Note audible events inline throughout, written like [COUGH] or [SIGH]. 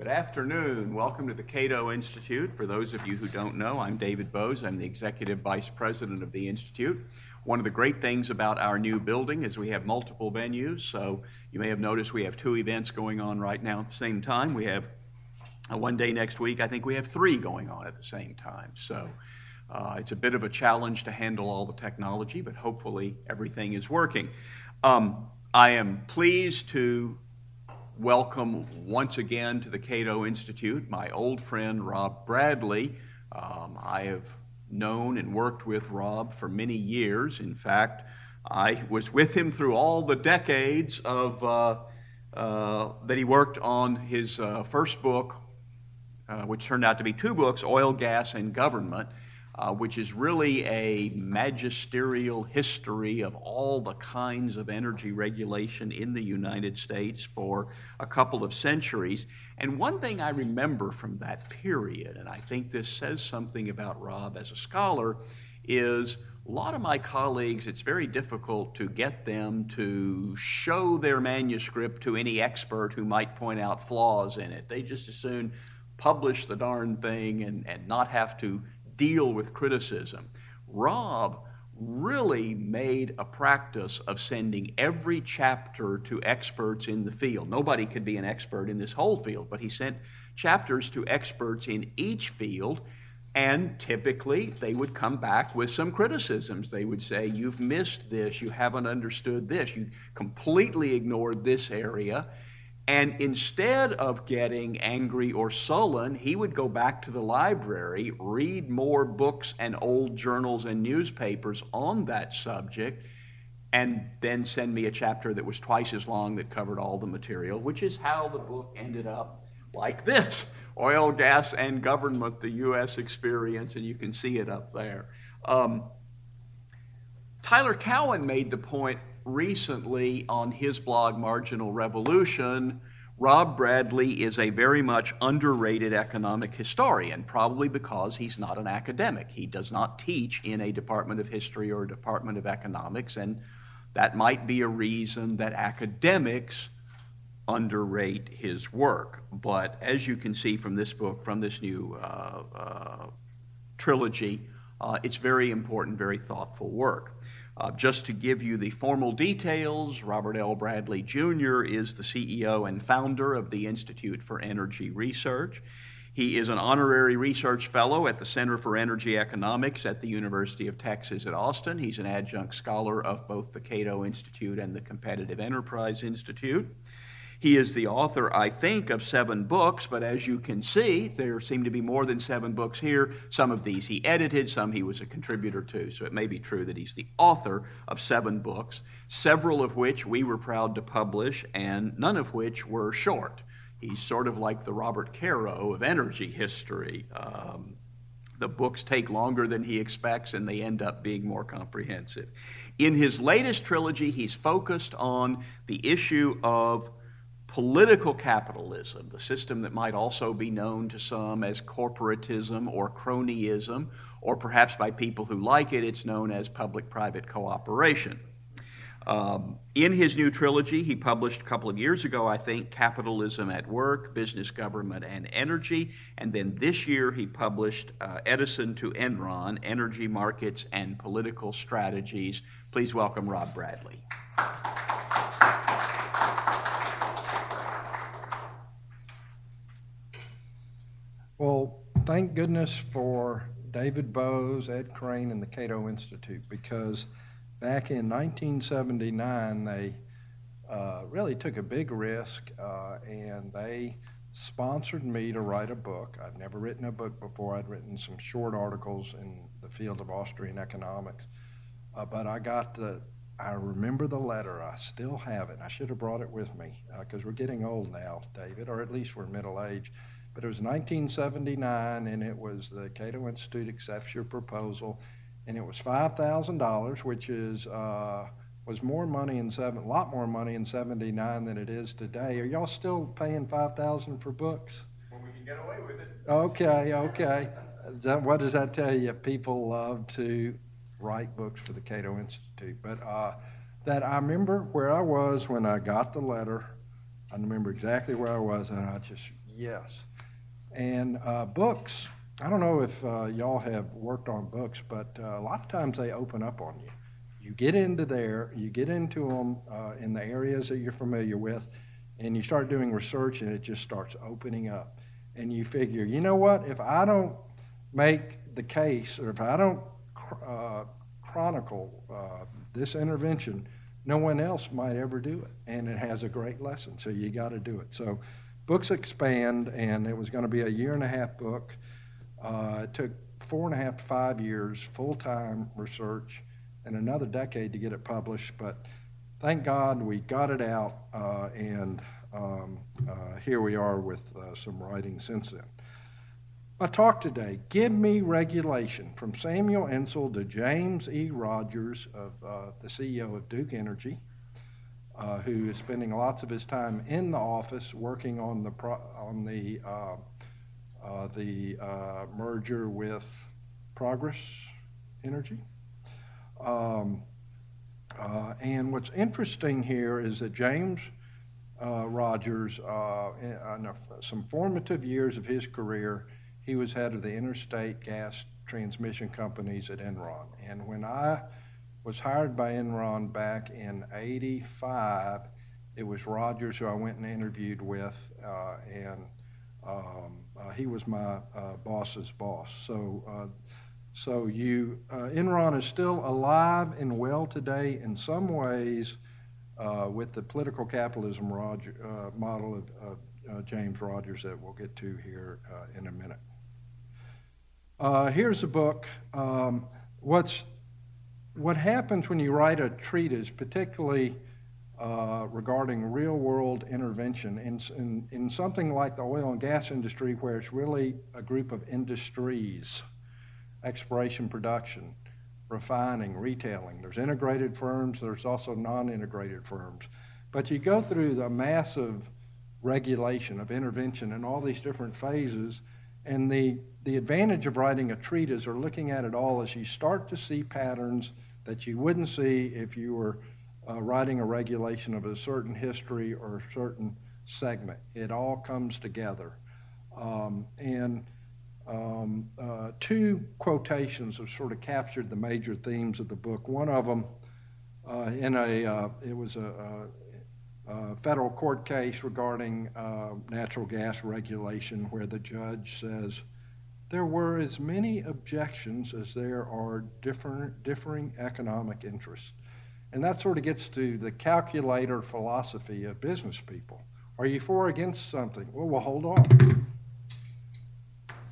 Good afternoon. Welcome to the Cato Institute. For those of you who don't know, I'm David Boaz. I'm the Executive Vice President of the Institute. One of the great things about our new building is we have multiple venues. So you may have noticed we have two events going on right now at the same time. We have uh, one day next week, I think we have three going on at the same time. So uh, it's a bit of a challenge to handle all the technology, but hopefully everything is working. Um, I am pleased to welcome once again to the Cato Institute my old friend Rob Bradley. Um, I have known and worked with Rob for many years. In fact, I was with him through all the decades of uh, uh, that he worked on his uh, first book, uh, which turned out to be two books, Oil, Gas, and Government uh, which is really a magisterial history of all the kinds of energy regulation in the United States for a couple of centuries. And one thing I remember from that period, and I think this says something about Rob as a scholar, is a lot of my colleagues, it's very difficult to get them to show their manuscript to any expert who might point out flaws in it. They just as soon publish the darn thing and, and not have to deal with criticism. Rob really made a practice of sending every chapter to experts in the field. Nobody could be an expert in this whole field, but he sent chapters to experts in each field. And typically, they would come back with some criticisms. They would say, You've missed this, you haven't understood this, you completely ignored this area. And instead of getting angry or sullen, he would go back to the library, read more books and old journals and newspapers on that subject, and then send me a chapter that was twice as long that covered all the material, which is how the book ended up like this [LAUGHS] Oil, Gas, and Government, the U.S. Experience, and you can see it up there. Um, Tyler Cowen made the point recently on his blog, Marginal Revolution, Rob Bradley is a very much underrated economic historian, probably because he's not an academic. He does not teach in a department of history or a department of economics, and that might be a reason that academics underrate his work. But as you can see from this book, from this new uh, uh, trilogy, uh, it's very important, very thoughtful work. Uh, just to give you the formal details, Robert L. Bradley Jr. is the CEO and founder of the Institute for Energy Research. He is an honorary research fellow at the Center for Energy Economics at the University of Texas at Austin. He's an adjunct scholar of both the Cato Institute and the Competitive Enterprise Institute. He is the author, I think, of seven books, but as you can see, there seem to be more than seven books here. Some of these he edited, some he was a contributor to, so it may be true that he's the author of seven books, several of which we were proud to publish, and none of which were short. He's sort of like the Robert Caro of energy history. Um, the books take longer than he expects and they end up being more comprehensive. In his latest trilogy, he's focused on the issue of political capitalism, the system that might also be known to some as corporatism or cronyism, or perhaps by people who like it, it's known as public private cooperation. Um, in his new trilogy, he published a couple of years ago, I think, Capitalism at Work, Business, Government, and Energy. And then this year, he published uh, Edison to Enron Energy Markets and Political Strategies. Please welcome Rob Bradley. Well, thank goodness for David Boaz, Ed Crane, and the Cato Institute because back in 1979 they uh, really took a big risk uh, and they sponsored me to write a book. I'd never written a book before. I'd written some short articles in the field of Austrian economics, uh, but I got the. I remember the letter. I still have it. I should have brought it with me because uh, we're getting old now, David, or at least we're middle aged. But it was 1979, and it was the Cato Institute accepts your proposal, and it was $5,000, which is uh, was more money in seven, a lot more money in '79 than it is today. Are y'all still paying 5,000 for books? When we can get away with it. Okay, okay. That, what does that tell you? People love to write books for the Cato Institute. But uh, that I remember where I was when I got the letter I remember exactly where I was, and I just, yes. And uh, books, I don't know if uh, y'all have worked on books, but uh, a lot of times they open up on you. You get into there, you get into them uh, in the areas that you're familiar with, and you start doing research, and it just starts opening up. And you figure, you know what? If I don't make the case, or if I don't uh, chronicle uh, this intervention, no one else might ever do it. And it has a great lesson, so you got to do it. So books expand, and it was going to be a year and a half book. Uh, it took four and a half to five years, full time research, and another decade to get it published. But thank God we got it out, uh, and um, uh, here we are with uh, some writing since then. My talk today, Give Me Regulation, from Samuel Insull to James E. Rogers, of, uh, the CEO of Duke Energy, uh, who is spending lots of his time in the office working on the, on the, uh, uh the uh, merger with Progress Energy. Um, uh, and what's interesting here is that James Rogers, in, in some formative years of his career, he was head of the interstate gas transmission companies at Enron. And when I was hired by Enron back in 85, it was Rogers who I went and interviewed with, uh, and um, uh, he was my uh, boss's boss. So, uh, so you, uh, Enron is still alive and well today in some ways uh, with the political capitalism Roger, model of, of James Rogers that we'll get to here in a minute. Here's a book. Um, what's, what happens when you write a treatise, particularly uh, regarding real world intervention, in, in, in something like the oil and gas industry, where it's really a group of industries exploration, production, refining, retailing. There's integrated firms, there's also non integrated firms. But you go through the massive regulation of intervention in all these different phases, and the the advantage of writing a treatise or looking at it all is you start to see patterns that you wouldn't see if you were uh, writing a regulation of a certain history or a certain segment. It all comes together. Um, and um, uh, two quotations have sort of captured the major themes of the book. One of them, uh, in a, uh, it was a, a, federal court case regarding uh, natural gas regulation, where the judge says, there were as many objections as there are different, differing economic interests. And that sort of gets to the calculator philosophy of business people. Are you for or against something? Well, well, hold on.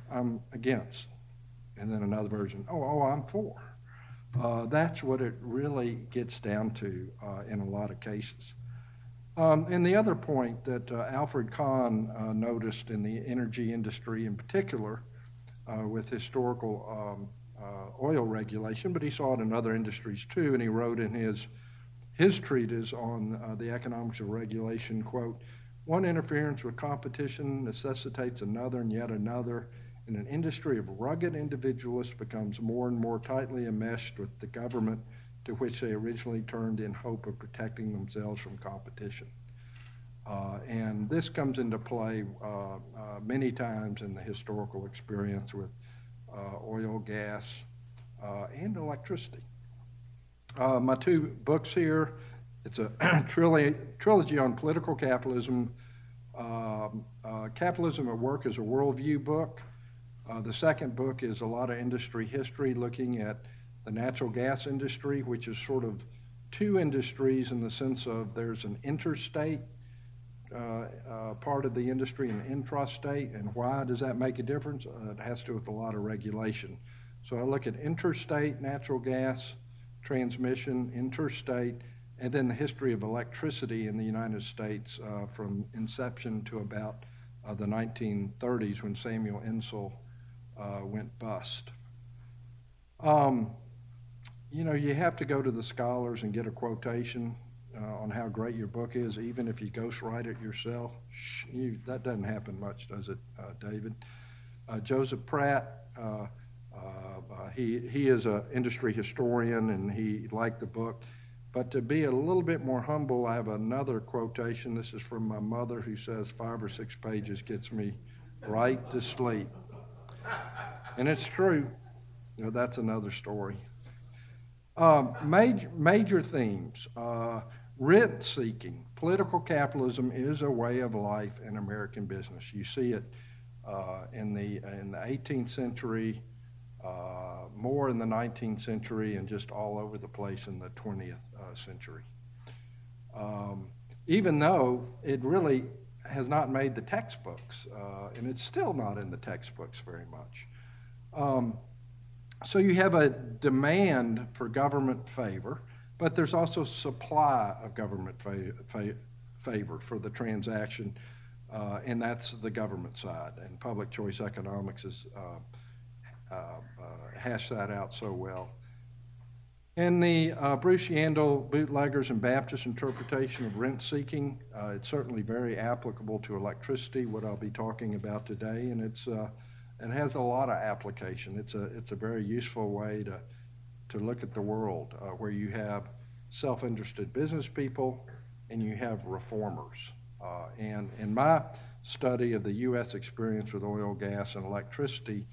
I'm against. And then another version, oh, oh, I'm for. Uh, that's what it really gets down to uh, in a lot of cases. Um, and the other point that uh, Alfred Kahn uh, noticed in the energy industry in particular uh, with historical um, uh, oil regulation, but he saw it in other industries too, and he wrote in his his treatise on uh, the economics of regulation, quote, one interference with competition necessitates another and yet another, and an industry of rugged individualists becomes more and more tightly enmeshed with the government to which they originally turned in hope of protecting themselves from competition. Uh, and this comes into play uh, uh, many times in the historical experience with oil, gas, and electricity. my two books here, it's a [CLEARS THROAT] trilogy, on political capitalism. Um, capitalism at Work is a worldview book. Uh, the second book is a lot of industry history looking at the natural gas industry, which is sort of two industries in the sense of there's an interstate uh, uh, part of the industry and intrastate, and why does that make a difference? Uh, it has to do with a lot of regulation. So I look at interstate natural gas transmission, interstate, and then the history of electricity in the United States uh, from inception to about uh, the 1930s when Samuel Insull uh, went bust. Um, you know, you have to go to the scholars and get a quotation uh, on how great your book is, even if you ghostwrite it yourself. You, that doesn't happen much, does it, uh, David? Uh, Joseph Pratt, uh, uh, uh, he, he is an industry historian and he liked the book. But to be a little bit more humble, I have another quotation. This is from my mother who says five or six pages gets me right to sleep. And it's true. You know, that's another story. Um, major, major themes uh, rent seeking. Political capitalism is a way of life in American business. You see it uh, in, the, in the 18th century, uh, more in the 19th century, and just all over the place in the 20th uh, century. Um, even though it really has not made the textbooks, uh, and it's still not in the textbooks very much. Um, so you have a demand for government favor, but there's also supply of government fa- fa- favor for the transaction, uh, and that's the government side. And public choice economics has uh, uh, uh hashed that out so well. And the uh, Bruce Yandle Bootleggers and Baptist interpretation of rent seeking, uh, it's certainly very applicable to electricity, what I'll be talking about today, and it's it has a lot of application. It's a it's a very useful way to to look at the world uh, where you have self-interested business people and you have reformers. Uh, and in my study of the U.S. experience with oil, gas, and electricity,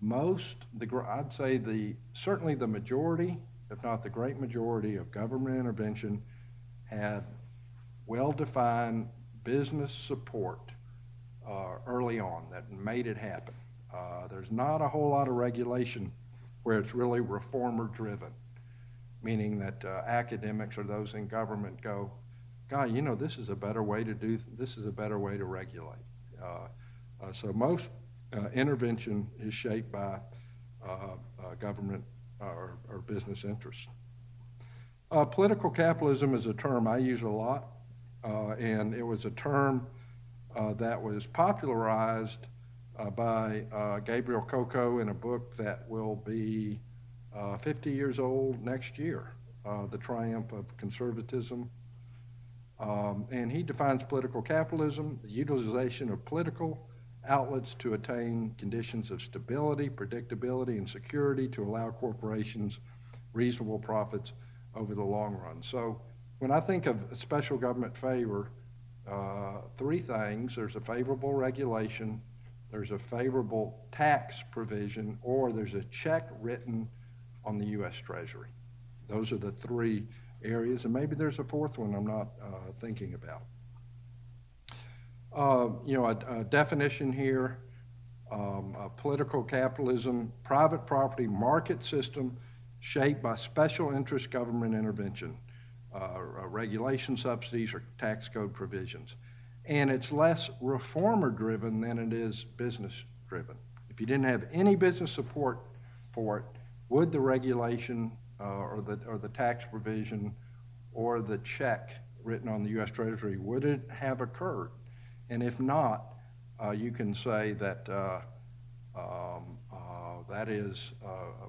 most, the, I'd say the, certainly the majority, if not the great majority of government intervention had well-defined business support uh, early on that made it happen. Uh, there's not a whole lot of regulation where it's really reformer driven, meaning that uh, academics or those in government go, God, you know, this is a better way to do, this is a better way to regulate. Uh, uh, so most uh, intervention is shaped by government or, or, business interests. political capitalism is a term I use a lot, and it was a term Uh, that was popularized uh, by uh, Gabriel Kolko in a book that will be 50 years old next year, The Triumph of Conservatism. Um, and he defines political capitalism, the utilization of political outlets to attain conditions of stability, predictability, and security to allow corporations reasonable profits over the long run. So when I think of special government favor, uh, three things there's a favorable regulation, there's a favorable tax provision, or there's a check written on the U.S. Treasury. Those are the three areas, and maybe there's a fourth one I'm not uh, thinking about. Uh, you know, a, a definition here um, political capitalism, private property market system shaped by special interest government intervention, uh, regulation subsidies, or tax code provisions. And it's less reformer driven than it is business driven. If you didn't have any business support for it, would the regulation uh, or, the, or the tax provision or the check written on the U.S. Treasury, would it have occurred? And if not, uh, you can say that uh, um, uh, that is uh,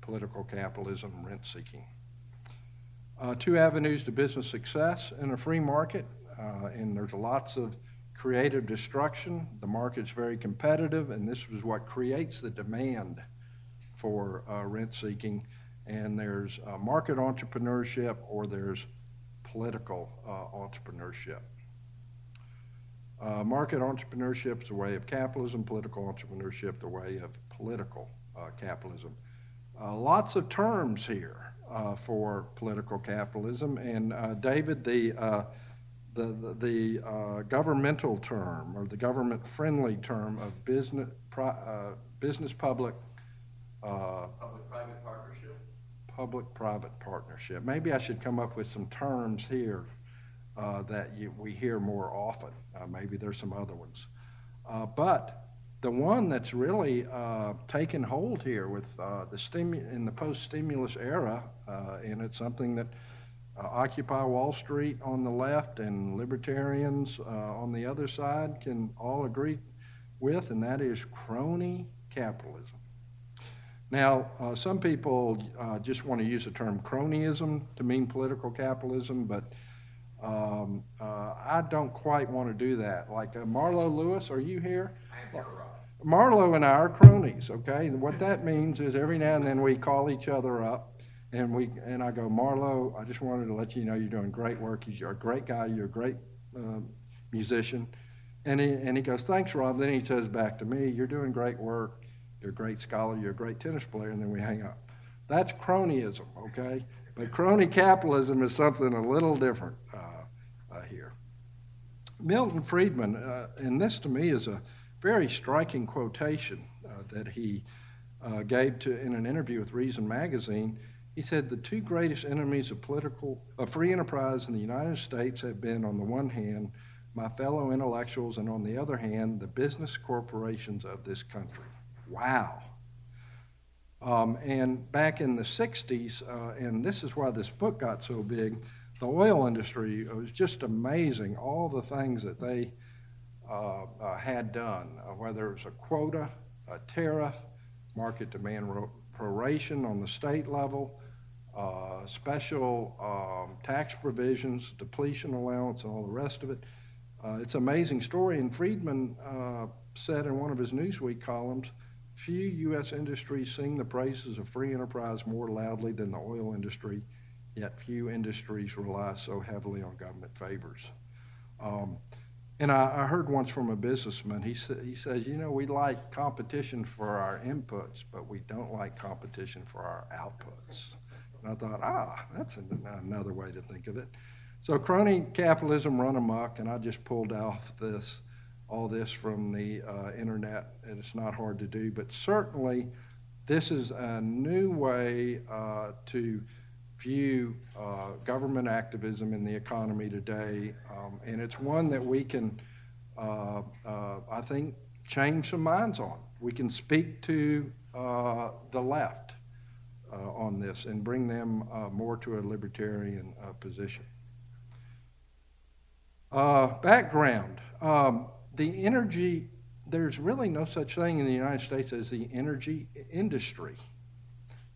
political capitalism, rent seeking. Uh, two avenues to business success in a free market, uh, and there's lots of creative destruction. The market's very competitive, and this is what creates the demand for rent seeking. And there's market entrepreneurship or there's political entrepreneurship. Uh, market entrepreneurship is a way of capitalism, political entrepreneurship the way of political uh, capitalism. Uh, lots of terms here uh, for political capitalism, and uh, David, the uh, the, the, the governmental term or the government-friendly term of business business public public-private partnership. Public-private partnership. Maybe I should come up with some terms here uh, that you, we hear more often. Uh, maybe there's some other ones. Uh, but the one that's really uh, taken hold here with uh, the stimu- in the post-stimulus era, uh, and it's something that Occupy Wall Street on the left and libertarians on the other side can all agree with, and that is crony capitalism. Now, uh, some people uh, just want to use the term cronyism to mean political capitalism, but um, uh, I don't quite want to do that. Like uh, Marlo Lewis, are you here? I am here, Rob. Marlo and I are cronies, okay? And what that means is every now and then we call each other up And we and I go, Marlo, I just wanted to let you know you're doing great work. You're a great guy. You're a great uh, musician. And he, and he goes, thanks, Rob. Then he says back to me, you're doing great work. You're a great scholar. You're a great tennis player. And then we hang up. That's cronyism, okay? But crony capitalism is something a little different uh, uh, here. Milton Friedman, uh, and this to me is a very striking quotation uh, that he uh, gave to in an interview with Reason magazine. He said the two greatest enemies of political of free enterprise in the United States have been, on the one hand, my fellow intellectuals, and on the other hand, the business corporations of this country. Wow. Um, and back in the 60s, uh, and this is why this book got so big, the oil industry was just amazing, all the things that they had done, uh, whether it was a quota, a tariff, market demand proration on the state level, uh, special um, tax provisions, depletion allowance, and all the rest of it. Uh, it's an amazing story, and Friedman uh, said in one of his Newsweek columns, few U.S. industries sing the praises of free enterprise more loudly than the oil industry, yet few industries rely so heavily on government favors. Um, and I, I, heard once from a businessman, he, sa- he says, you know, we like competition for our inputs, but we don't like competition for our outputs. And I thought, ah, that's an, another way to think of it. So crony capitalism run amok, and I just pulled off this, all this from the uh, internet, and it's not hard to do, but certainly this is a new way uh, to view uh, government activism in the economy today, um, and it's one that we can, uh, uh, I think, change some minds on. We can speak to uh, the left on this and bring them more to a libertarian position. Uh, background um, the energy, there's really no such thing in the United States as the energy industry.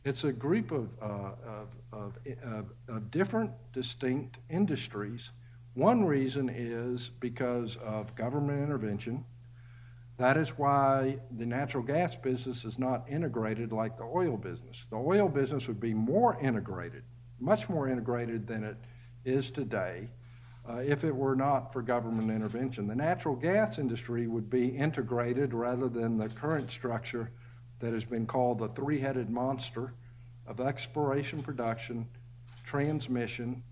It's a group of, uh, of, of, of, different, distinct industries. One reason is because of government intervention. That is why the natural gas business is not integrated like the oil business. The oil business would be more integrated, much more integrated than it is today uh, if it were not for government intervention. The natural gas industry would be integrated rather than the current structure that has been called the three headed monster of exploration, production, transmission,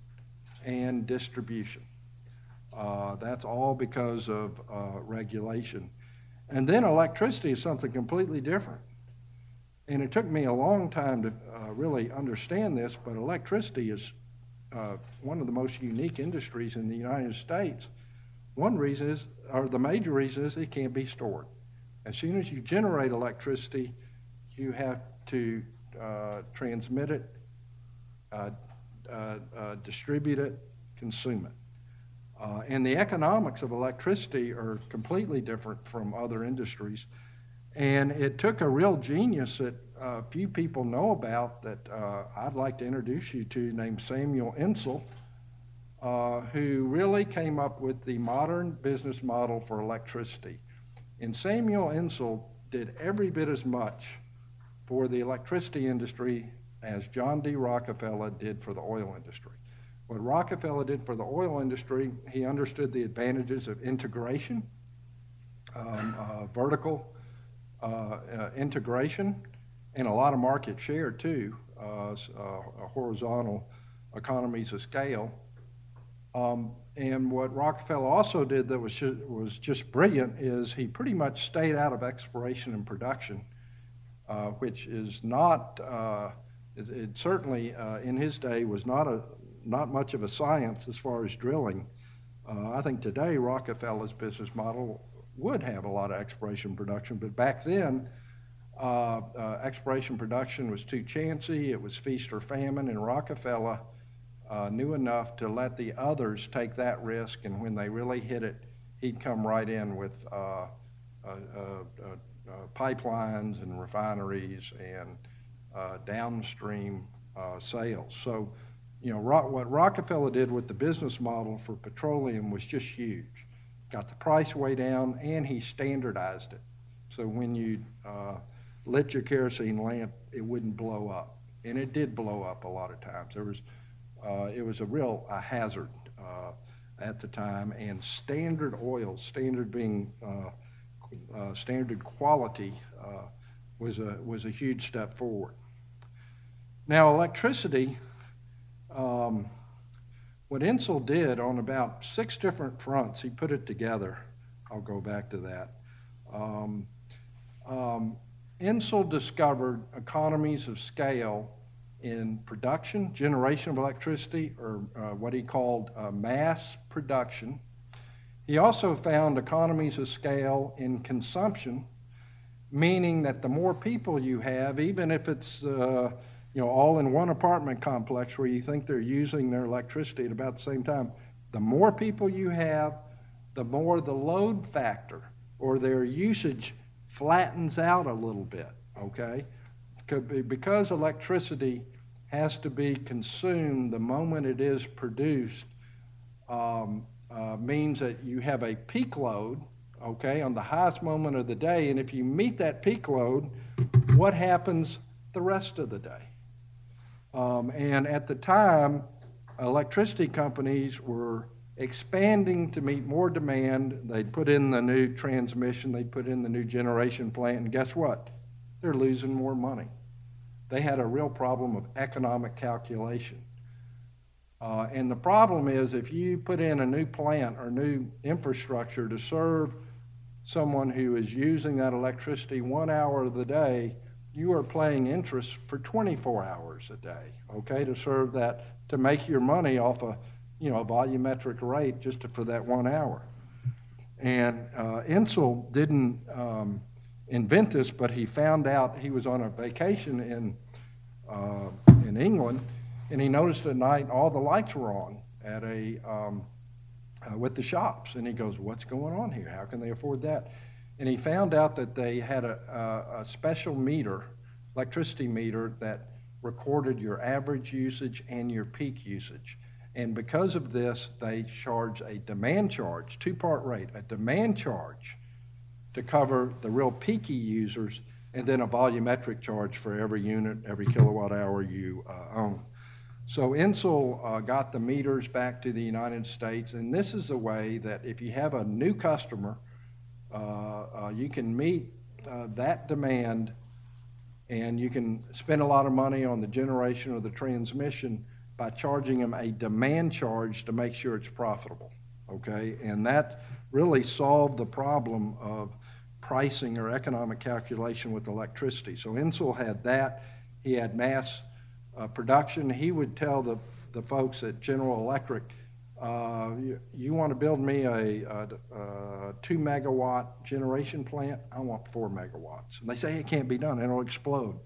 and distribution. Uh, that's all because of uh, regulation. And then electricity is something completely different. And it took me a long time to uh, really understand this, but electricity is uh, one of the most unique industries in the United States. One reason is, or the major reason is, it can't be stored. As soon as you generate electricity, you have to uh, transmit it, uh, uh, uh distribute it, consume it. Uh, and the economics of electricity are completely different from other industries. And it took a real genius that uh, few people know about that uh, I'd like to introduce you to, named Samuel Insull, uh, who really came up with the modern business model for electricity. And Samuel Insull did every bit as much for the electricity industry as John D. Rockefeller did for the oil industry. What Rockefeller did for the oil industry, he understood the advantages of integration, um, uh, vertical uh, uh, integration, and a lot of market share too, uh, uh, horizontal economies of scale. Um, and what Rockefeller also did that was just, was just brilliant is he pretty much stayed out of exploration and production, uh, which is not, uh, it, it, certainly uh, in his day was not, a, not much of a science as far as drilling. Uh, I think today Rockefeller's business model would have a lot of exploration production, but back then uh, uh, exploration production was too chancy, it was feast or famine, and Rockefeller uh, knew enough to let the others take that risk, and when they really hit it, he'd come right in with uh, uh, uh, pipelines and refineries and downstream sales. So, you know, what Rockefeller did with the business model for petroleum was just huge. Got the price way down, and he standardized it. So when you lit your kerosene lamp, it wouldn't blow up. and it did blow up a lot of times. There was, uh, it was a real a hazard uh, at the time, and Standard Oil, Standard being uh, uh standard quality, uh, was a was a huge step forward. Now, electricity. Um, what Insull did on about six different fronts, he put it together. I'll go back to that. Um, um, Insull discovered economies of scale in production, generation of electricity, or uh, what he called uh, mass production. He also found economies of scale in consumption, meaning that the more people you have, even if it's uh, you know all in one apartment complex where you think they're using their electricity at about the same time, the more people you have, the more the load factor or their usage flattens out a little bit, okay? Because electricity has to be consumed the moment it is produced, um, uh, means that you have a peak load, okay, on the highest moment of the day. And if you meet that peak load, what happens the rest of the day? Um, and at the time, electricity companies were expanding to meet more demand. They'd put in the new transmission, they'd put in the new generation plant, and guess what? They're losing more money. They had a real problem of economic calculation. Uh, and the problem is if you put in a new plant or new infrastructure to serve someone who is using that electricity one hour of the day, you are paying interest for 24 hours a day, okay, to serve that, to make your money off a you know, a volumetric rate just to, for that one hour. And uh, Insull didn't um, invent this, but he found out he was on a vacation in, uh, in England, and he noticed at night all the lights were on at a, um, uh, with the shops. And he goes, What's going on here? How can they afford that? And he found out that they had a, a, a special meter, electricity meter, that recorded your average usage and your peak usage. And because of this, they charge a demand charge, two part rate, a demand charge to cover the real peaky users, and then a volumetric charge for every unit, every kilowatt hour you uh, own. So Insull uh, got the meters back to the United States, and this is a way that if you have a new customer, uh, uh you can meet uh, that demand and you can spend a lot of money on the generation or the transmission by charging them a demand charge to make sure it's profitable. Okay, and that really solved the problem of pricing or economic calculation with electricity. So Insull had that. He had mass uh, production. He would tell the, the folks at General Electric, uh, you, you, want to build me a, a, a, two megawatt generation plant? I want four megawatts. And they say it can't be done, it'll explode.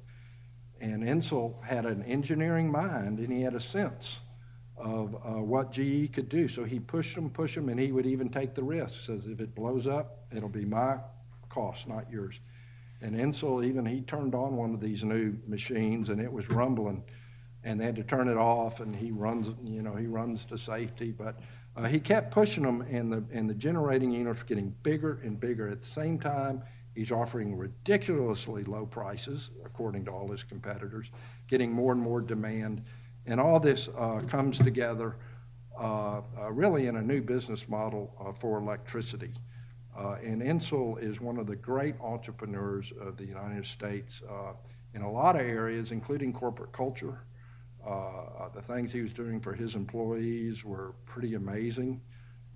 And Insull had an engineering mind and he had a sense of uh, what GE could do. So he pushed them, pushed them, and he would even take the risk. Says if it blows up, it'll be my cost, not yours. And Insull even he turned on one of these new machines and it was rumbling, and they had to turn it off. And he runs, you know, he runs to safety, but uh, he kept pushing them, and the and the generating units were getting bigger and bigger. At the same time, He's offering ridiculously low prices, according to all his competitors, getting more and more demand. And all this uh, comes together uh, uh, really in a new business model uh, for electricity. Uh, and Insull is one of the great entrepreneurs of the United States uh, in a lot of areas, including corporate culture. the things he was doing for his employees were pretty amazing,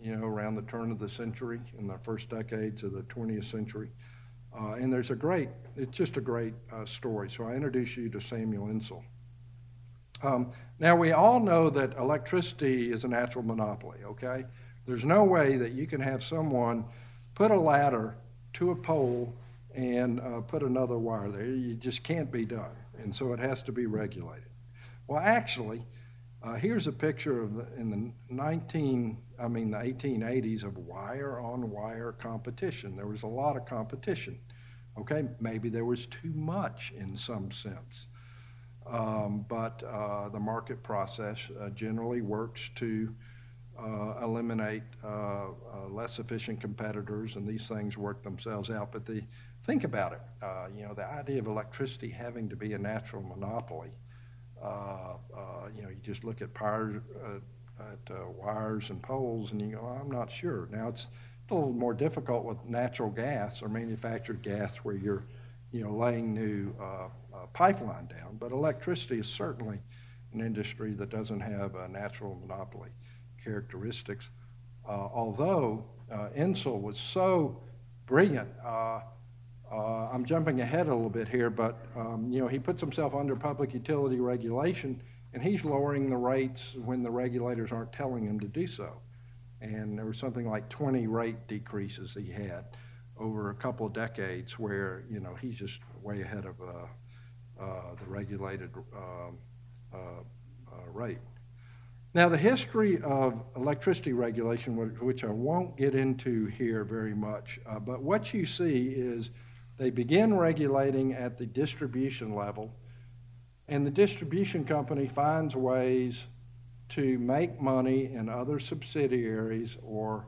you know, around the turn of the century, in the first decades of the 20th century. Uh, and there's a great, it's just a great uh, story. So I introduce you to Samuel Insull. Um, now, we all know that electricity is a natural monopoly, okay? There's no way that you can have someone put a ladder to a pole and uh, put another wire there. You just can't be done. And so it has to be regulated. Well, actually, uh, here's a picture of the, in the 19, I mean the 1880s of wire on wire competition. There was a lot of competition. Okay, maybe there was too much in some sense. Um, but uh, the market process uh, generally works to uh, eliminate uh, uh, less efficient competitors, and these things work themselves out. But the, think about it. Uh, you know, the idea of electricity having to be a natural monopoly you know, you just look at power, at wires and poles and you go, I'm not sure. Now it's a little more difficult with natural gas or manufactured gas where you're, you know, laying new uh, uh, pipeline down. But electricity is certainly an industry that doesn't have a natural monopoly characteristics. Uh, although uh, was so brilliant, uh, uh, I'm jumping ahead a little bit here, but um, you know he puts himself under public utility regulation, and he's lowering the rates when the regulators aren't telling him to do so. And there was something like 20 rate decreases he had over a couple of decades, where you know he's just way ahead of uh, uh, the regulated um, rate. Now, the history of electricity regulation, which I won't get into here very much, uh, but what you see is they begin regulating at the distribution level, and the distribution company finds ways to make money in other subsidiaries or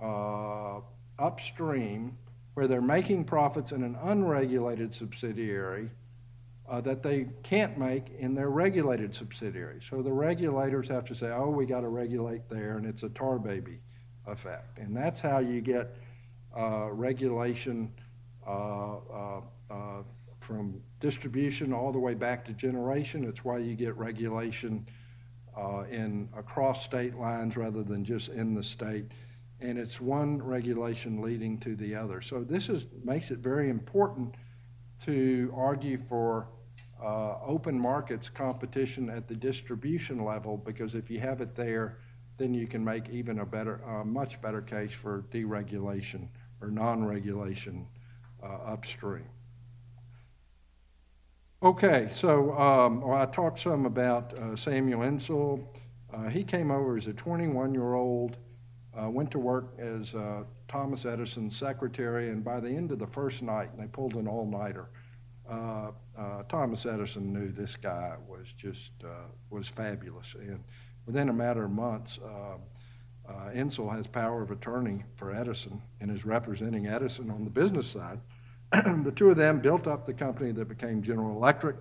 uh, upstream where they're making profits in an unregulated subsidiary uh, that they can't make in their regulated subsidiary. So the regulators have to say, oh, we got to regulate there, and it's a tar baby effect. And that's how you get uh, regulation uh, uh, uh, from distribution all the way back to generation. It's why you get regulation in across state lines rather than just in the state. And it's one regulation leading to the other. So this is, makes it very important to argue for uh, open markets competition at the distribution level because if you have it there, then you can make even a better, uh, much better case for deregulation or non-regulation uh, upstream. Okay, so um, well, I talked some about uh, Samuel Insull. Uh, he came over as a 21-year-old, uh, went to work as Thomas Edison's secretary, and by the end of the first night, they pulled an all-nighter uh, uh, Thomas Edison knew this guy was just uh, was fabulous, and within a matter of months, Insull has power of attorney for Edison and is representing Edison on the business side. [CLEARS THROAT] the two of them built up the company that became General Electric.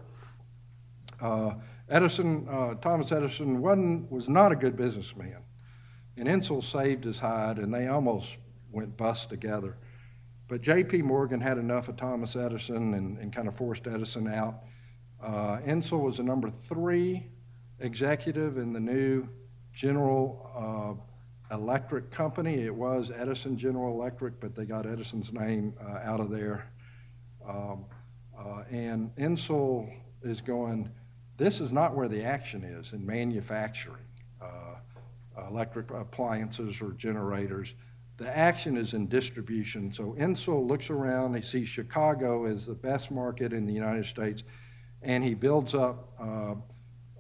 Uh, Edison, uh, Thomas Edison, wasn't, was not a good businessman, and Insull saved his hide, and they almost went bust together. But J.P. Morgan had enough of Thomas Edison and, and kind of forced Edison out. Uh, was the number three executive in the new General uh, Electric company. It was Edison General Electric, but they got Edison's name uh, out of there. Um, uh, and Insull is going, this is not where the action is in manufacturing uh, electric appliances or generators. The action is in distribution. So Insull looks around, he sees Chicago as the best market in the United States, and he builds up uh,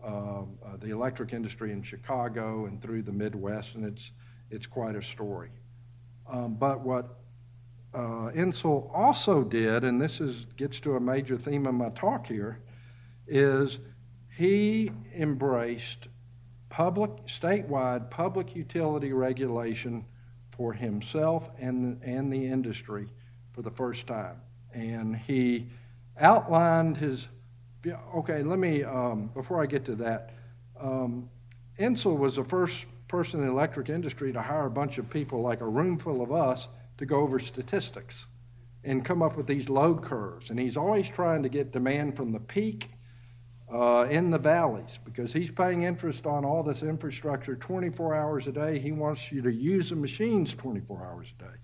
uh, the electric industry in Chicago and through the Midwest, and it's, it's quite a story. Um, but what uh, Insull also did, and this is, gets to a major theme of my talk here, is he embraced public, statewide public utility regulation for himself and the, and the industry for the first time. And he outlined his. Okay, let me, um, before I get to that, um, Insull was the first person in the electric industry to hire a bunch of people, like a room full of us, to go over statistics and come up with these load curves. And he's always trying to get demand from the peak uh, in the valleys because he's paying interest on all this infrastructure 24 hours a day. He wants you to use the machines 24 hours a day.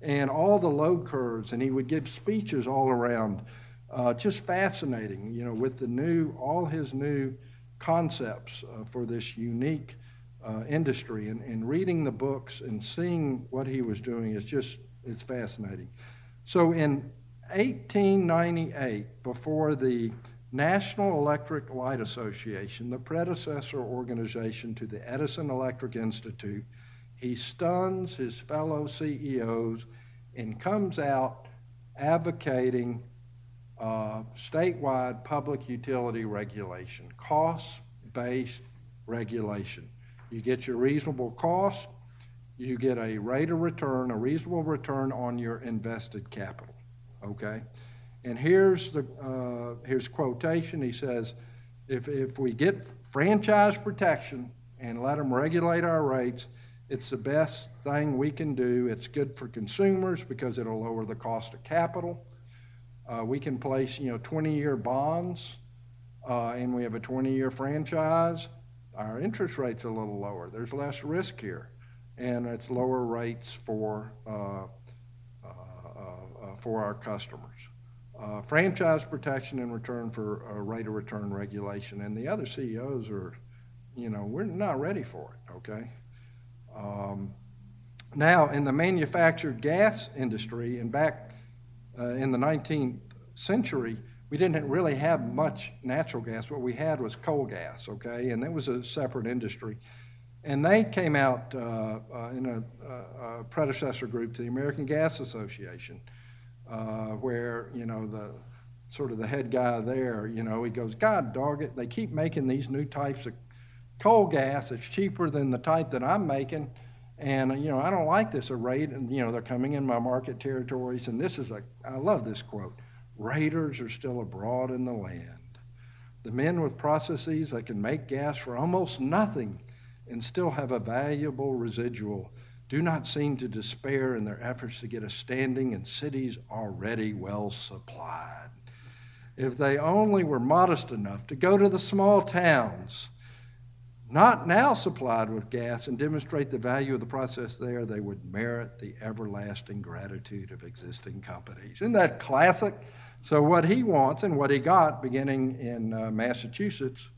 And all the load curves, and he would give speeches all around. Uh, just fascinating, you know, with the new, all his new concepts uh, for this unique uh, industry. And, and reading the books and seeing what he was doing is just, it's fascinating. So in 1898, before the National Electric Light Association, the predecessor organization to the Edison Electric Institute, he stuns his fellow CEOs and comes out advocating uh, statewide public utility regulation, cost based regulation. You get your reasonable cost, you get a rate of return, a reasonable return on your invested capital. Okay? And here's the uh, here's quotation. He says, If, if we get franchise protection and let them regulate our rates, it's the best thing we can do. It's good for consumers because it'll lower the cost of capital. Uh, we can place, you know, 20-year bonds, uh, and we have a 20-year franchise. Our interest rate's a little lower. There's less risk here, and it's lower rates for uh, uh, uh for our customers. Uh, franchise protection in return for a rate of return regulation, and the other CEOs are, you know, we're not ready for it. Okay. Um, now, in the manufactured gas industry, and back uh, in the 19th century, we didn't really have much natural gas. What we had was coal gas, okay? And that was a separate industry. And they came out uh, uh, in a, a, predecessor group to the American Gas Association, uh, where, you know, the sort of the head guy there, you know, he goes, God dog it, they keep making these new types of coal gas. It's cheaper than the type that I'm making. And, you know, I don't like this rate. And, you know, they're coming in my market territories. And this is a, I love this quote raiders are still abroad in the land. The men with processes that can make gas for almost nothing and still have a valuable residual do not seem to despair in their efforts to get a standing in cities already well supplied. If they only were modest enough to go to the small towns not now supplied with gas and demonstrate the value of the process there, they would merit the everlasting gratitude of existing companies. Isn't that classic? So, what he wants and what he got beginning in uh, Massachusetts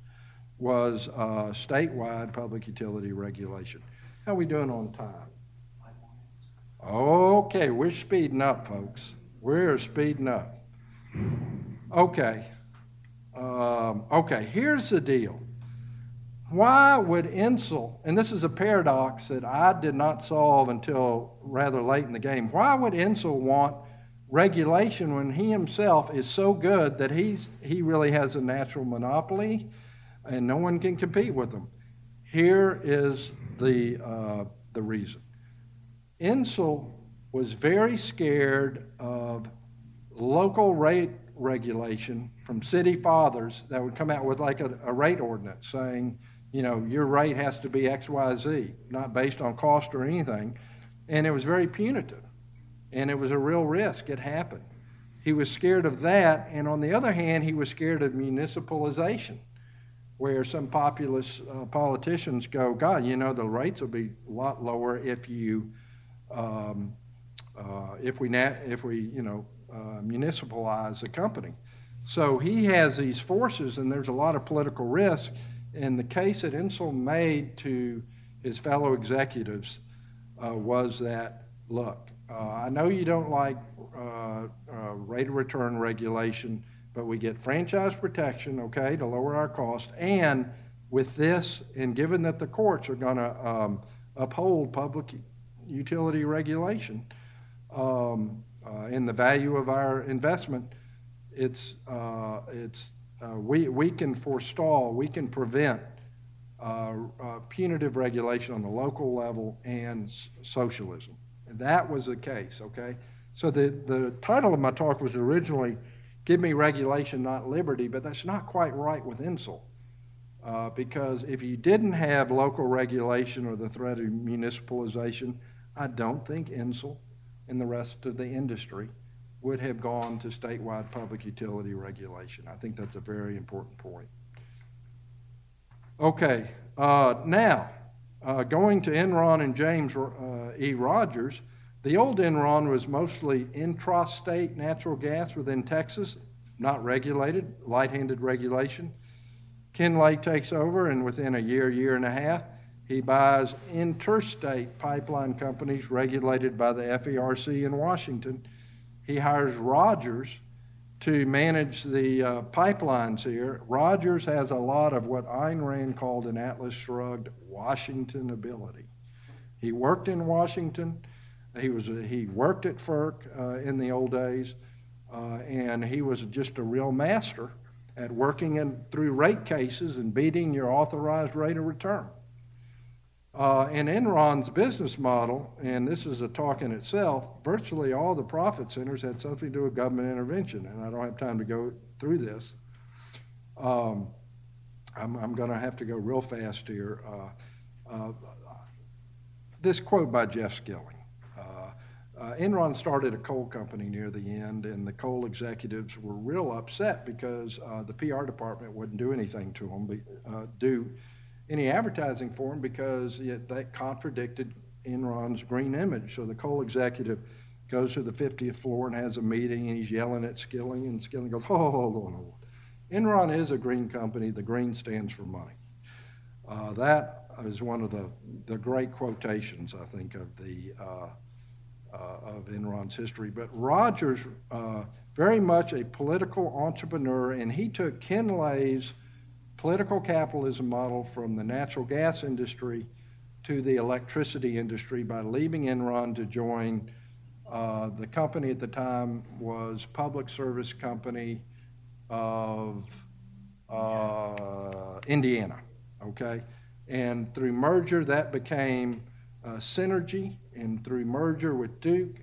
was uh, statewide public utility regulation. How are we doing on time? Okay, we're speeding up, folks. We're speeding up. Okay. Um, okay, here's the deal why would Insull, and this is a paradox that I did not solve until rather late in the game, why would Insull want regulation when he himself is so good that he's, he really has a natural monopoly and no one can compete with him? Here is the, uh, the reason. Insull was very scared of local rate regulation from city fathers that would come out with like a, a rate ordinance saying, you know, your rate has to be XYZ, not based on cost or anything. And it was very punitive. And it was a real risk. It happened. He was scared of that. And on the other hand, he was scared of municipalization, where some populist uh, politicians go, God, you know, the rates will be a lot lower if you, um, uh, if we, if we, you know, uh, municipalize the company. So he has these forces, and there's a lot of political risk. And the case that Insull made to his fellow executives uh, was that look, uh, I know you don't like uh, uh, rate of return regulation, but we get franchise protection, okay, to lower our cost. And with this, and given that the courts are going to um, uphold public utility regulation um, uh, in the value of our investment, it's, uh, it's uh, we, we can forestall, we can prevent uh, uh, punitive regulation on the local level and socialism. And that was the case, okay? So the, the title of my talk was originally Give Me Regulation, Not Liberty, but that's not quite right with Insull. Uh, because if you didn't have local regulation or the threat of municipalization, I don't think Insull and the rest of the industry would have gone to statewide public utility regulation. I think that's a very important point. Okay, uh, now, uh, going to Enron and James uh, E. Rogers, the old Enron was mostly intrastate natural gas within Texas, not regulated, light handed regulation. Ken Lay takes over, and within a year, year and a half, he buys interstate pipeline companies regulated by the FERC in Washington he hires Rogers to manage the uh, pipelines here. Rogers has a lot of what Ayn Rand called an Atlas Shrugged Washington ability. He worked in Washington. He was a, he worked at FERC uh, in the old days, uh, and he was just a real master at working in, through rate cases and beating your authorized rate of return. Uh, in Enron's business model, and this is a talk in itself, virtually all the profit centers had something to do with government intervention, and I don't have time to go through this. Um, I'm, I'm going to have to go real fast here. Uh, uh, this quote by Jeff Skilling. Uh, Enron started a coal company near the end, and the coal executives were real upset because uh, the PR department wouldn't do anything to them, uh, do any advertising for them because it, that contradicted Enron's green image. So the coal executive goes to the 50th floor and has a meeting, and he's yelling at Skilling, and Skilling goes, "Hold on, hold on, hold on. Enron is a green company. The green stands for money." Uh, that is one of the the great quotations I think of the uh, uh, of Enron's history. But Rogers, uh, very much a political entrepreneur, and he took Ken Lay's political capitalism model from the natural gas industry to the electricity industry by leaving Enron to join uh, the company at the time was Public Service Company of uh, Indiana. Okay, and through merger that became uh, Cinergy, and through merger with Duke,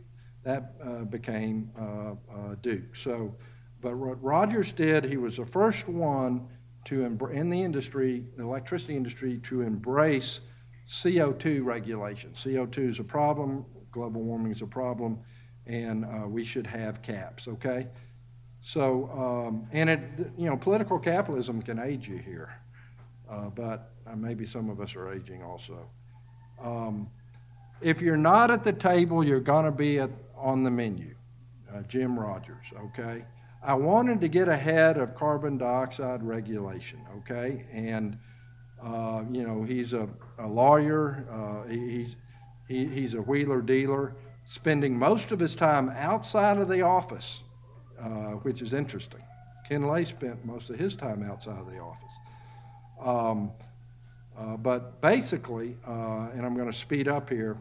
that uh, became uh, uh, Duke. So, but what Rogers did, he was the first one to in the industry, the electricity industry, to embrace CO2 regulation. CO2 is a problem, global warming is a problem, and uh, we should have caps. Okay. So, um, and it, you know, political capitalism can aid you here, uh, but uh, maybe some of us are aging also. Um, if you're not at the table, you're going to be at, on the menu. Uh, Jim Rogers, okay? I wanted to get ahead of carbon dioxide regulation, okay? And, uh, you know, he's a, a lawyer, uh, he, he's, he, he's a wheeler dealer, spending most of his time outside of the office, uh, which is interesting. Ken Lay spent most of his time outside of the office. Um, uh, but basically, uh, and I'm going to speed up here,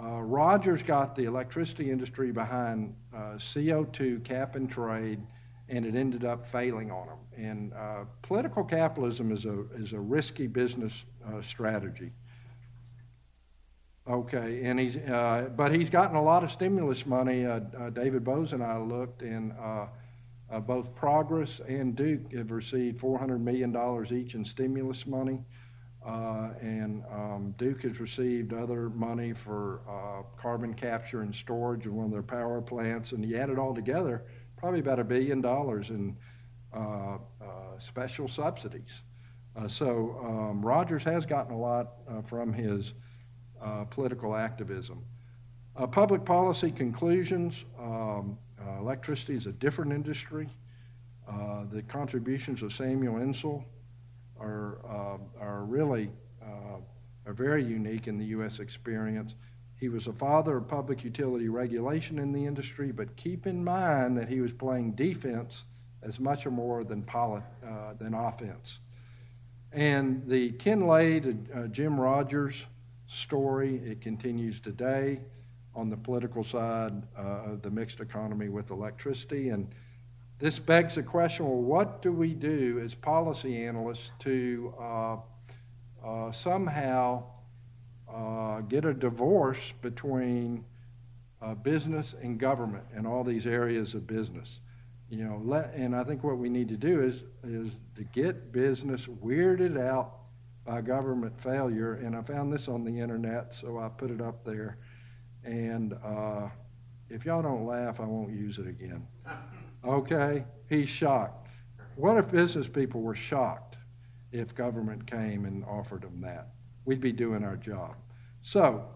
uh, Rogers got the electricity industry behind uh, CO2 cap and trade, and it ended up failing on them. And uh, political capitalism is a, is a risky business strategy. Okay, and he's, but he's gotten a lot of stimulus money. David Boaz and I looked, and uh, both Progress and Duke have received $400 million each in stimulus money. Uh, and um, Duke has received other money for uh, carbon capture and storage in one of their power plants. And you add it all together, probably about a billion dollars in uh, uh special subsidies. Uh, so um, Rogers has gotten a lot uh, from his political activism. public policy conclusions um, electricity is a different industry. the contributions of Samuel Insull are, uh, are really uh, are very unique in the U.S. experience. He was a father of public utility regulation in the industry, but keep in mind that he was playing defense as much or more than, uh, than offense. And the Ken to uh, Jim Rogers story, it continues today on the political side uh, of the mixed economy with electricity. And this begs the question well, what do we do as policy analysts to uh, uh, somehow uh, get a divorce between uh, business and government and all these areas of business? You know, let, and I think what we need to do is, is to get business weirded out by government failure. And I found this on the internet, so I put it up there. And uh, if y'all don't laugh, I won't use it again. [LAUGHS] Okay? He's shocked. What if business people were shocked if government came and offered them that? We'd be doing our job. So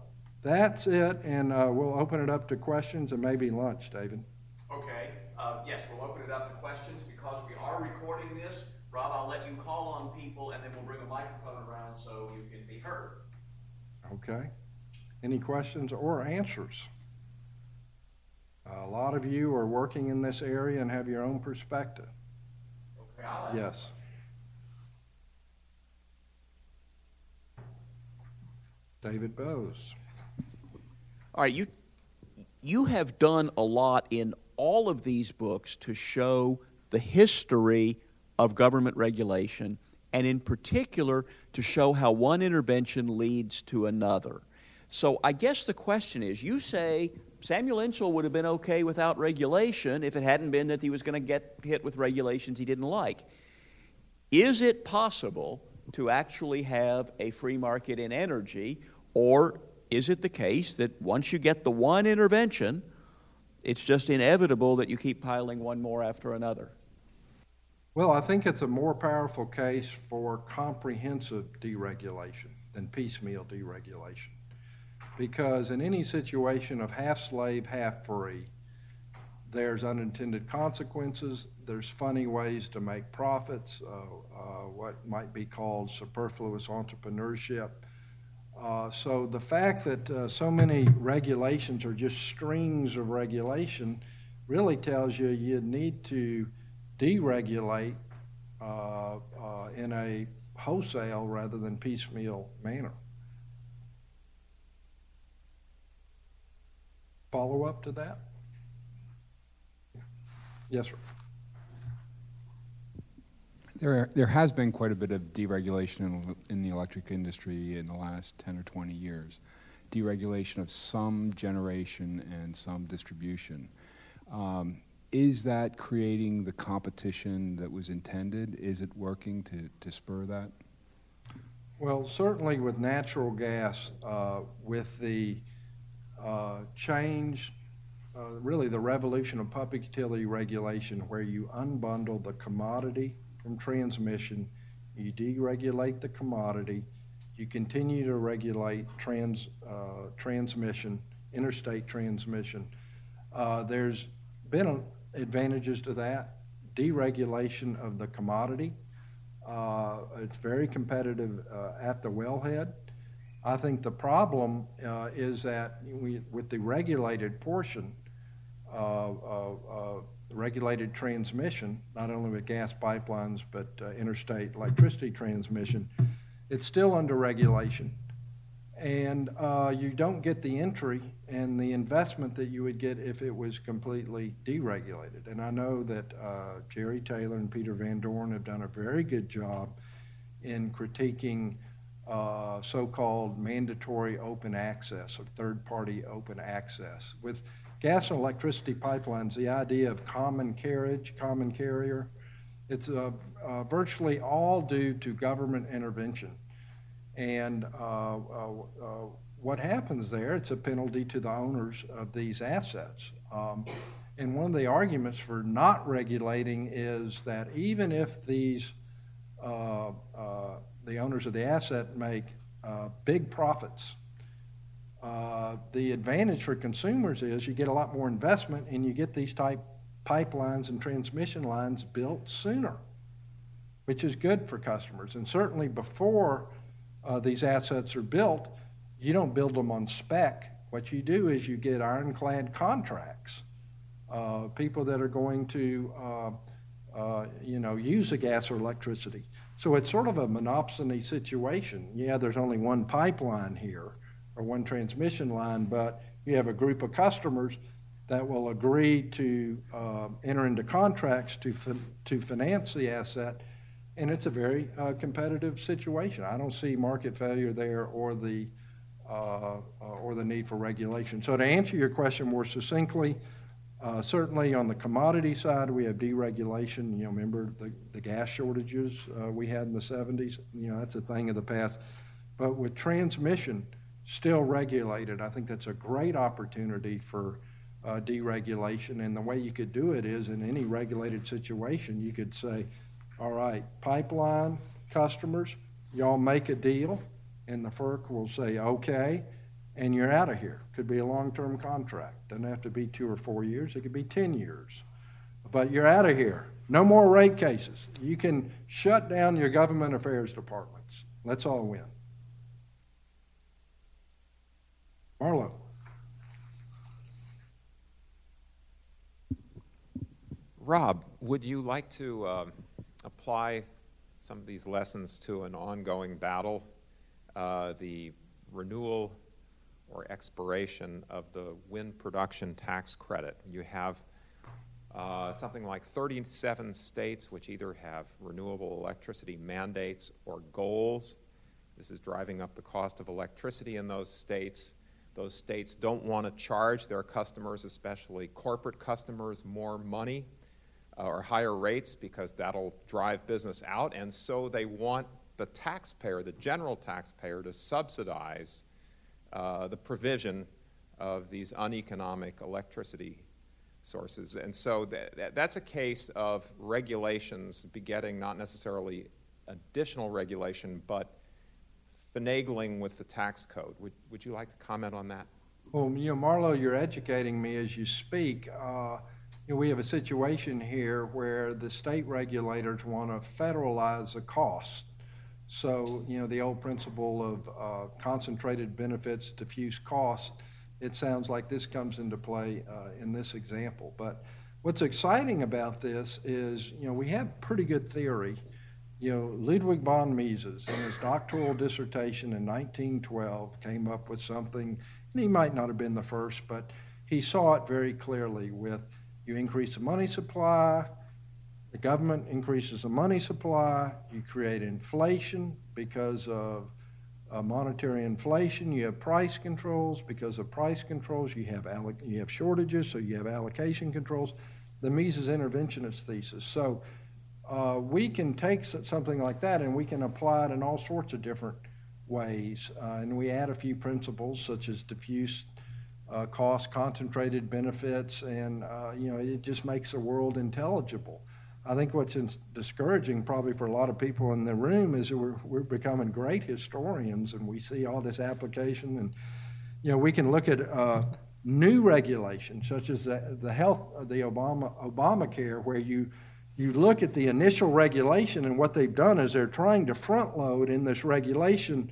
that's it, and uh, we'll open it up to questions and maybe lunch, David. Okay. Uh, yes, we'll open it up to questions because we are recording this. Rob, I'll let you call on people, and then we'll bring a microphone around so you can be heard. Okay. Any questions or answers? A lot of you are working in this area and have your own perspective. Okay, yes. David Boaz. All right, you you have done a lot in all of these books to show the history of government regulation and in particular to show how one intervention leads to another. So I guess the question is you say Samuel Insull would have been okay without regulation if it hadn't been that he was going to get hit with regulations he didn't like. Is it possible to actually have a free market in energy, or is it the case that once you get the one intervention, it's just inevitable that you keep piling one more after another? Well, I think it's a more powerful case for comprehensive deregulation than piecemeal deregulation. Because in any situation of half slave, half free, there's unintended consequences, there's funny ways to make profits, uh, uh, what might be called superfluous entrepreneurship. Uh, so the fact that uh, so many regulations are just strings of regulation really tells you you need to deregulate uh, uh, in a wholesale rather than piecemeal manner. Follow up to that? Yes, sir. There, there has been quite a bit of deregulation in, in the electric industry in the last 10 or 20 years. Deregulation of some generation and some distribution. Um, is that creating the competition that was intended? Is it working to, to spur that? Well, certainly with natural gas, uh, with the uh, change, uh, really the revolution of public utility regulation, where you unbundle the commodity from transmission, you deregulate the commodity, you continue to regulate trans, uh, transmission, interstate transmission. Uh, there's been advantages to that. Deregulation of the commodity. Uh, it's very competitive uh, at the wellhead. I think the problem uh, is that we, with the regulated portion, uh, regulated transmission, not only with gas pipelines but uh, interstate electricity transmission, it's still under regulation and uh, you don't get the entry and the investment that you would get if it was completely deregulated. And I know that uh, Jerry Taylor and Peter Van Doren have done a very good job in critiquing uh, so-called mandatory open access or third-party open access. With gas and electricity pipelines, the idea of common carriage, common carrier, it's uh, uh, virtually all due to government intervention. And uh, uh, uh, what happens there, it's a penalty to the owners of these assets. Um, and one of the arguments for not regulating is that even if these, uh, uh, the owners of the asset make uh, big profits, the advantage for consumers is you get a lot more investment and you get these type pipelines and transmission lines built sooner, which is good for customers. And certainly before uh, these assets are built, you don't build them on spec. What you do is you get ironclad contracts. Uh, people that are going to, uh, uh, you know, use the gas or electricity. So it's sort of a monopsony situation. Yeah, there's only one pipeline here or one transmission line, but you have a group of customers that will agree to uh, enter into contracts to, to finance the asset and it's a very uh, competitive situation. I don't see market failure there or the uh, uh, or the need for regulation. So to answer your question more succinctly, uh, certainly on the commodity side, we have deregulation. You know, remember the, the gas shortages uh, we had in the 70s? You know, that's a thing of the past. But with transmission still regulated, I think that's a great opportunity for uh, deregulation. And the way you could do it is in any regulated situation, you could say, all right, pipeline customers, y'all make a deal, and the FERC will say, okay, and you're out of here. Could be a long-term contract. Doesn't have to be two or four years. It could be 10 years. But you're out of here. No more rate cases. You can shut down your government affairs departments. Let's all win. Marlo. Rob, would you like to um, apply some of these lessons to an ongoing battle, uh, the renewal or expiration of the wind production tax credit. You have uh, something like 37 states which either have renewable electricity mandates or goals. This is driving up the cost of electricity in those states. Those states don't want to charge their customers, especially corporate customers, more money uh, or higher rates because that'll drive business out. And so they want the taxpayer, the general taxpayer, to subsidize uh, the provision of these uneconomic electricity sources. And so that, that's a case of regulations begetting not necessarily additional regulation, but finagling with the tax code. Would, would you like to comment on that? Well, you know, Marlo, you're educating me as you speak. Uh, you know, we have a situation here where the state regulators want to federalize the cost. So, you know, the old principle of uh, concentrated benefits, diffuse cost, it sounds like this comes into play uh, in this example. But what's exciting about this is, you know, we have pretty good theory you know, Ludwig von Mises, in his doctoral dissertation in 1912, came up with something, and he might not have been the first, but he saw it very clearly with you increase the money supply, the government increases the money supply, you create inflation because of uh, monetary inflation, you have price controls. Because of price controls, you have, you have shortages, so you have allocation controls. The Mises interventionist thesis. So uh, we can take something like that and we can apply it in all sorts of different ways. Uh, and we add a few principles such as diffuse uh, cost, concentrated benefits, and uh, you know it just makes the world intelligible. I think what's discouraging probably for a lot of people in the room is that we're, we're becoming great historians and we see all this application and you know we can look at uh, new regulations such as the, the health the Obama Obamacare where you you look at the initial regulation, and what they've done is they're trying to front load in this regulation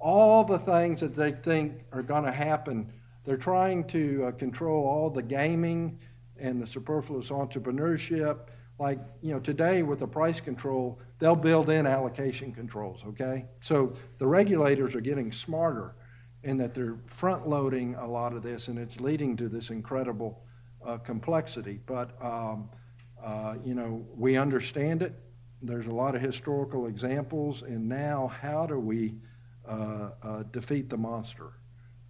all the things that they think are going to happen. They're trying to uh, control all the gaming and the superfluous entrepreneurship. Like, you know, today with the price control, they'll build in allocation controls, okay? So the regulators are getting smarter in that they're front loading a lot of this, and it's leading to this incredible uh, complexity. But um, uh, you know, we understand it. There's a lot of historical examples, and now how do we uh, uh, defeat the monster?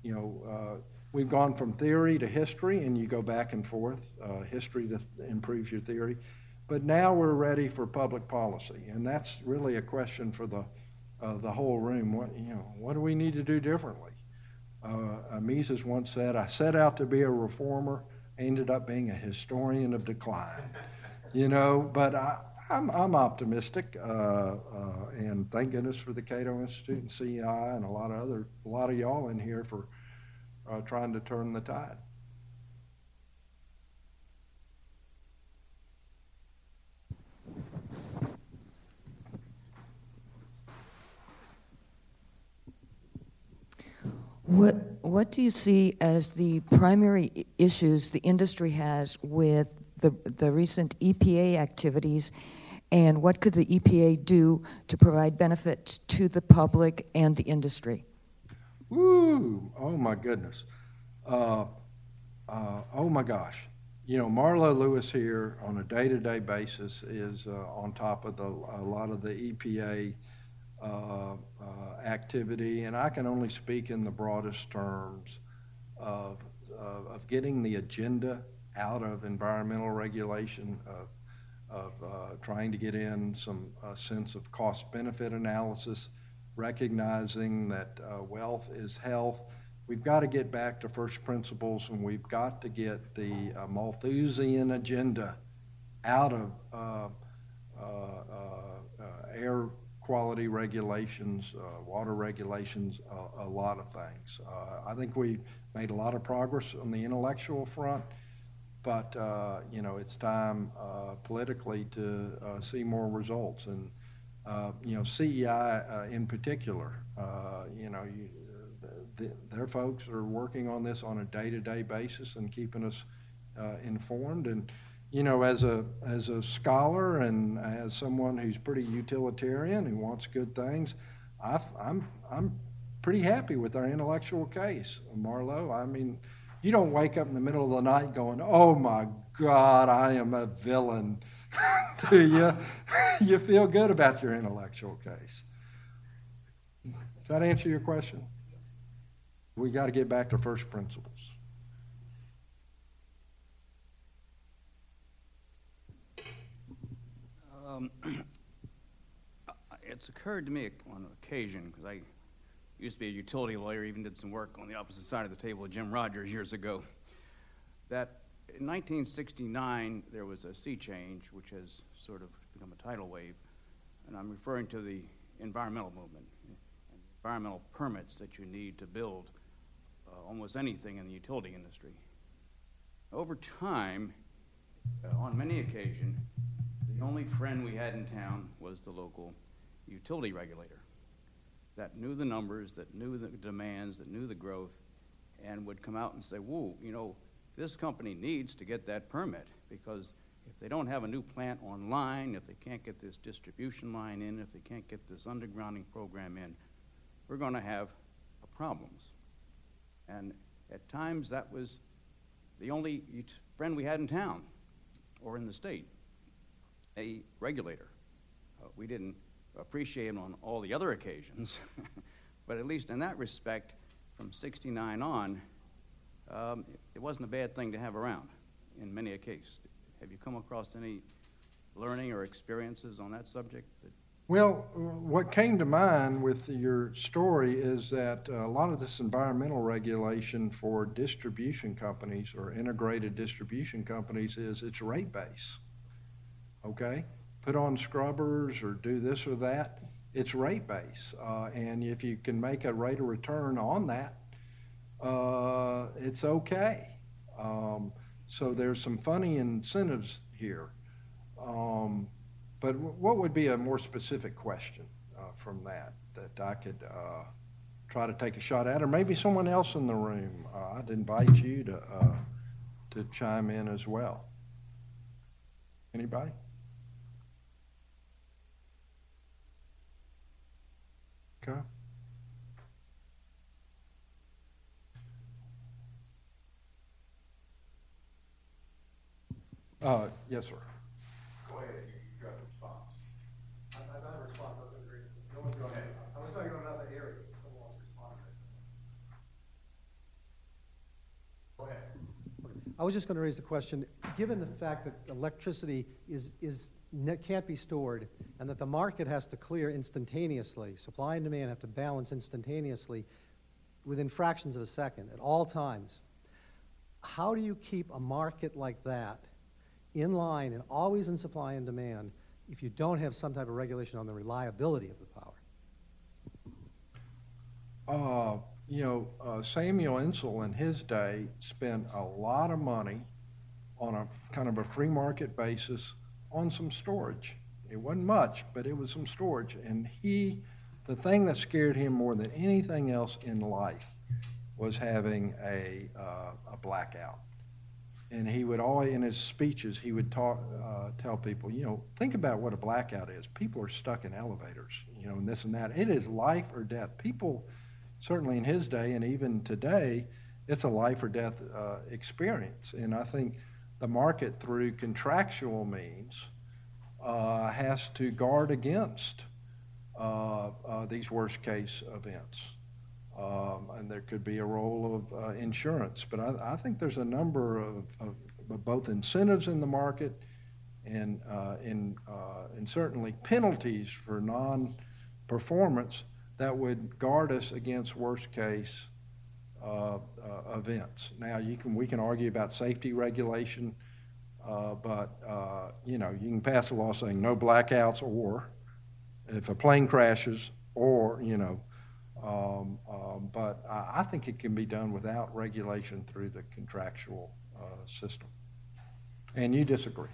You know, uh, we've gone from theory to history, and you go back and forth. Uh, history improves your theory, but now we're ready for public policy, and that's really a question for the the whole room. What you know, what do we need to do differently? Mises once said, "I set out to be a reformer." ended up being a historian of decline you know, but I, I'm, I'm optimistic, uh, uh, and thank goodness for the Cato Institute and CEI and a lot of other, a lot of y'all in here for uh, trying to turn the tide. What what do you see as the primary issues the industry has with the, the recent EPA activities and what could the EPA do to provide benefits to the public and the industry? Woo! Oh my goodness. Uh, uh, oh my gosh. You know, Marlo Lewis here on a day to day basis is uh, on top of the, a lot of the EPA activity, and I can only speak in the broadest terms of, of getting the agenda out of environmental regulation, of, of uh, trying to get in some uh, sense of cost benefit analysis, recognizing that uh, wealth is health. We've got to get back to first principles and we've got to get the uh, Malthusian agenda out of uh, uh, air quality regulations, water regulations, a lot of things. I think we made a lot of progress on the intellectual front but uh, you know it's time uh, politically to uh, see more results and uh, you know CEI uh, in particular uh, you know you, the, their folks are working on this on a day-to-day basis and keeping us informed and you know as a as a scholar and as someone who's pretty utilitarian who wants good things I, I'm I'm pretty happy with our intellectual case Marlo I mean you don't wake up in the middle of the night going, oh my God, I am a villain. [LAUGHS] Do you? [LAUGHS] you feel good about your intellectual case. Does that answer your question? We got to get back to first principles. Um, [CLEARS THROAT] It's occurred to me on occasion, because I used to be a utility lawyer, even did some work on the opposite side of the table with Jim Rogers years ago, that in 1969 there was a sea change, which has sort of become a tidal wave, and I'm referring to the environmental movement, environmental permits that you need to build uh, almost anything in the utility industry. Over time, uh, on many occasions, the only friend we had in town was the local utility regulator that knew the numbers, that knew the demands, that knew the growth, and would come out and say, whoa, you know, this company needs to get that permit because if they don't have a new plant online, if they can't get this distribution line in, if they can't get this undergrounding program in, we're going to have problems. And at times that was the only friend we had in town or in the state, a regulator. Uh, we didn't appreciate him on all the other occasions, [LAUGHS] but at least in that respect, from 69 on, um, it wasn't a bad thing to have around in many a case. Have you come across any learning or experiences on that subject? That well, what came to mind with your story is that a lot of this environmental regulation for distribution companies or integrated distribution companies is its rate base. Okay? Put on scrubbers or do this or that, it's rate base. Uh, and if you can make a rate of return on that, uh, it's okay. Um, so there's some funny incentives here. Um, but what would be a more specific question uh, from that that I could uh, try to take a shot at, or maybe someone else in the room? Uh, I'd invite you to uh, to chime in as well. Anybody? Okay. Uh, yes, sir. Go ahead, you, you got a response. I, I got a response, I was gonna, no one's going, I was gonna go another area, someone else responded. Go ahead. I was just going to raise the question, given the fact that electricity is, is, can't be stored and that the market has to clear instantaneously, supply and demand have to balance instantaneously within fractions of a second at all times, how do you keep a market like that in line and always in supply and demand if you don't have some type of regulation on the reliability of the power? Uh, you know, uh, Samuel Insull in his day spent a lot of money on a kind of a free market basis on some storage. It wasn't much, but it was some storage. And he, the thing that scared him more than anything else in life was having a, uh, a blackout. And he would always in his speeches he would talk uh, tell people you know think about what a blackout is. People are stuck in elevators you know and this and that. It is life or death. People certainly in his day and even today it's a life or death uh, experience. And i think the market through contractual means uh, has to guard against uh, uh, these worst case events um, and there could be a role of uh, insurance. But I, I, think there's a number of, of, both incentives in the market and, uh, in, uh, and certainly penalties for non performance that would guard us against worst case uh, uh, events. Now, you can, we can argue about safety regulation, uh, but you know, you can pass a law saying no blackouts or if a plane crashes or, you know, um, um, but I, I, think it can be done without regulation through the contractual uh, system. And you disagree?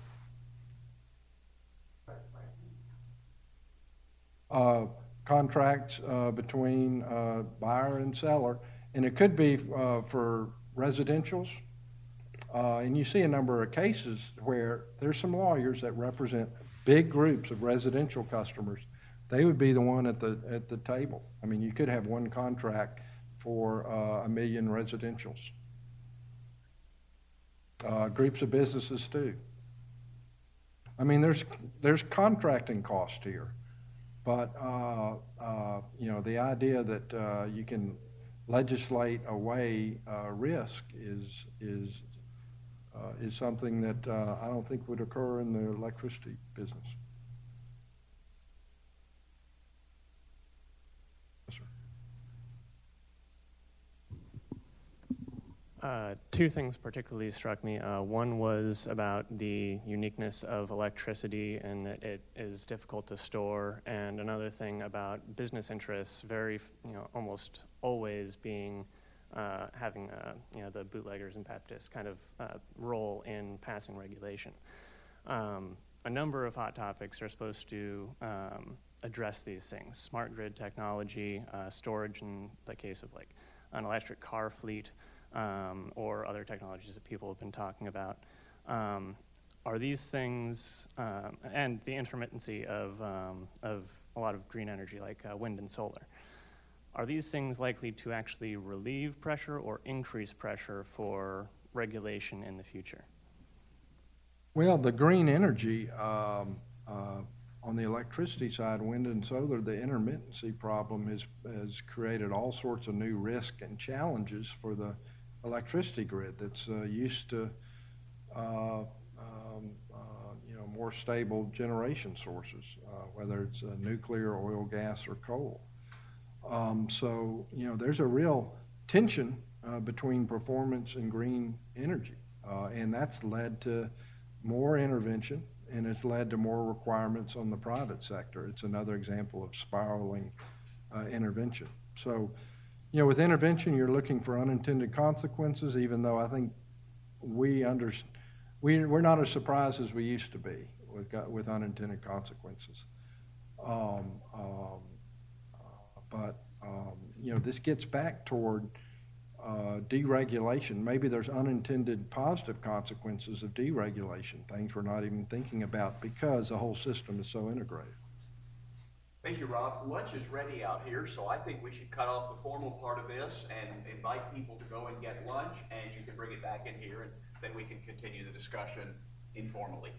Uh, contracts uh, between uh, buyer and seller, and it could be uh, for residentials. Uh, and you see a number of cases where there's some lawyers that represent big groups of residential customers they would be the one at the, at the table. I mean, you could have one contract for uh, a million residentials. Uh, groups of businesses too. I mean, there's, there's contracting cost here. But, uh, uh you know, the idea that uh, you can legislate away uh, risk is, is, is something that I don't think would occur in the electricity business. Uh, two things particularly struck me. Uh, one was about the uniqueness of electricity and that it is difficult to store, and another thing about business interests, very, you know, almost always being uh, having, uh, you know, the bootleggers and Baptists kind of uh, role in passing regulation. Um, a number of hot topics are supposed to um, address these things: smart grid technology, storage in the case of like an electric car fleet um, or other technologies that people have been talking about. Um, are these things, um, and the intermittency of, um, of a lot of green energy like uh, wind and solar, are these things likely to actually relieve pressure or increase pressure for regulation in the future? Well, the green energy, um, uh, on the electricity side, wind and solar, the intermittency problem has, has created all sorts of new risk and challenges for the electricity grid that's uh, used to, uh, um, uh, you know, more stable generation sources, uh, whether it's uh, nuclear, oil, gas, or coal. Um, so, you know, there's a real tension uh, between performance and green energy, and that's led to more intervention and it's led to more requirements on the private sector. It's another example of spiraling intervention. So, you know, with intervention, you're looking for unintended consequences, even though I think we under, we, we're not as surprised as we used to be with, with unintended consequences. Um, um, but, um, you know, this gets back toward uh, deregulation. Maybe there's unintended positive consequences of deregulation, things we're not even thinking about because the whole system is so integrated. Thank you, Rob. Lunch is ready out here, so I think we should cut off the formal part of this and invite people to go and get lunch, and you can bring it back in here, and then we can continue the discussion informally.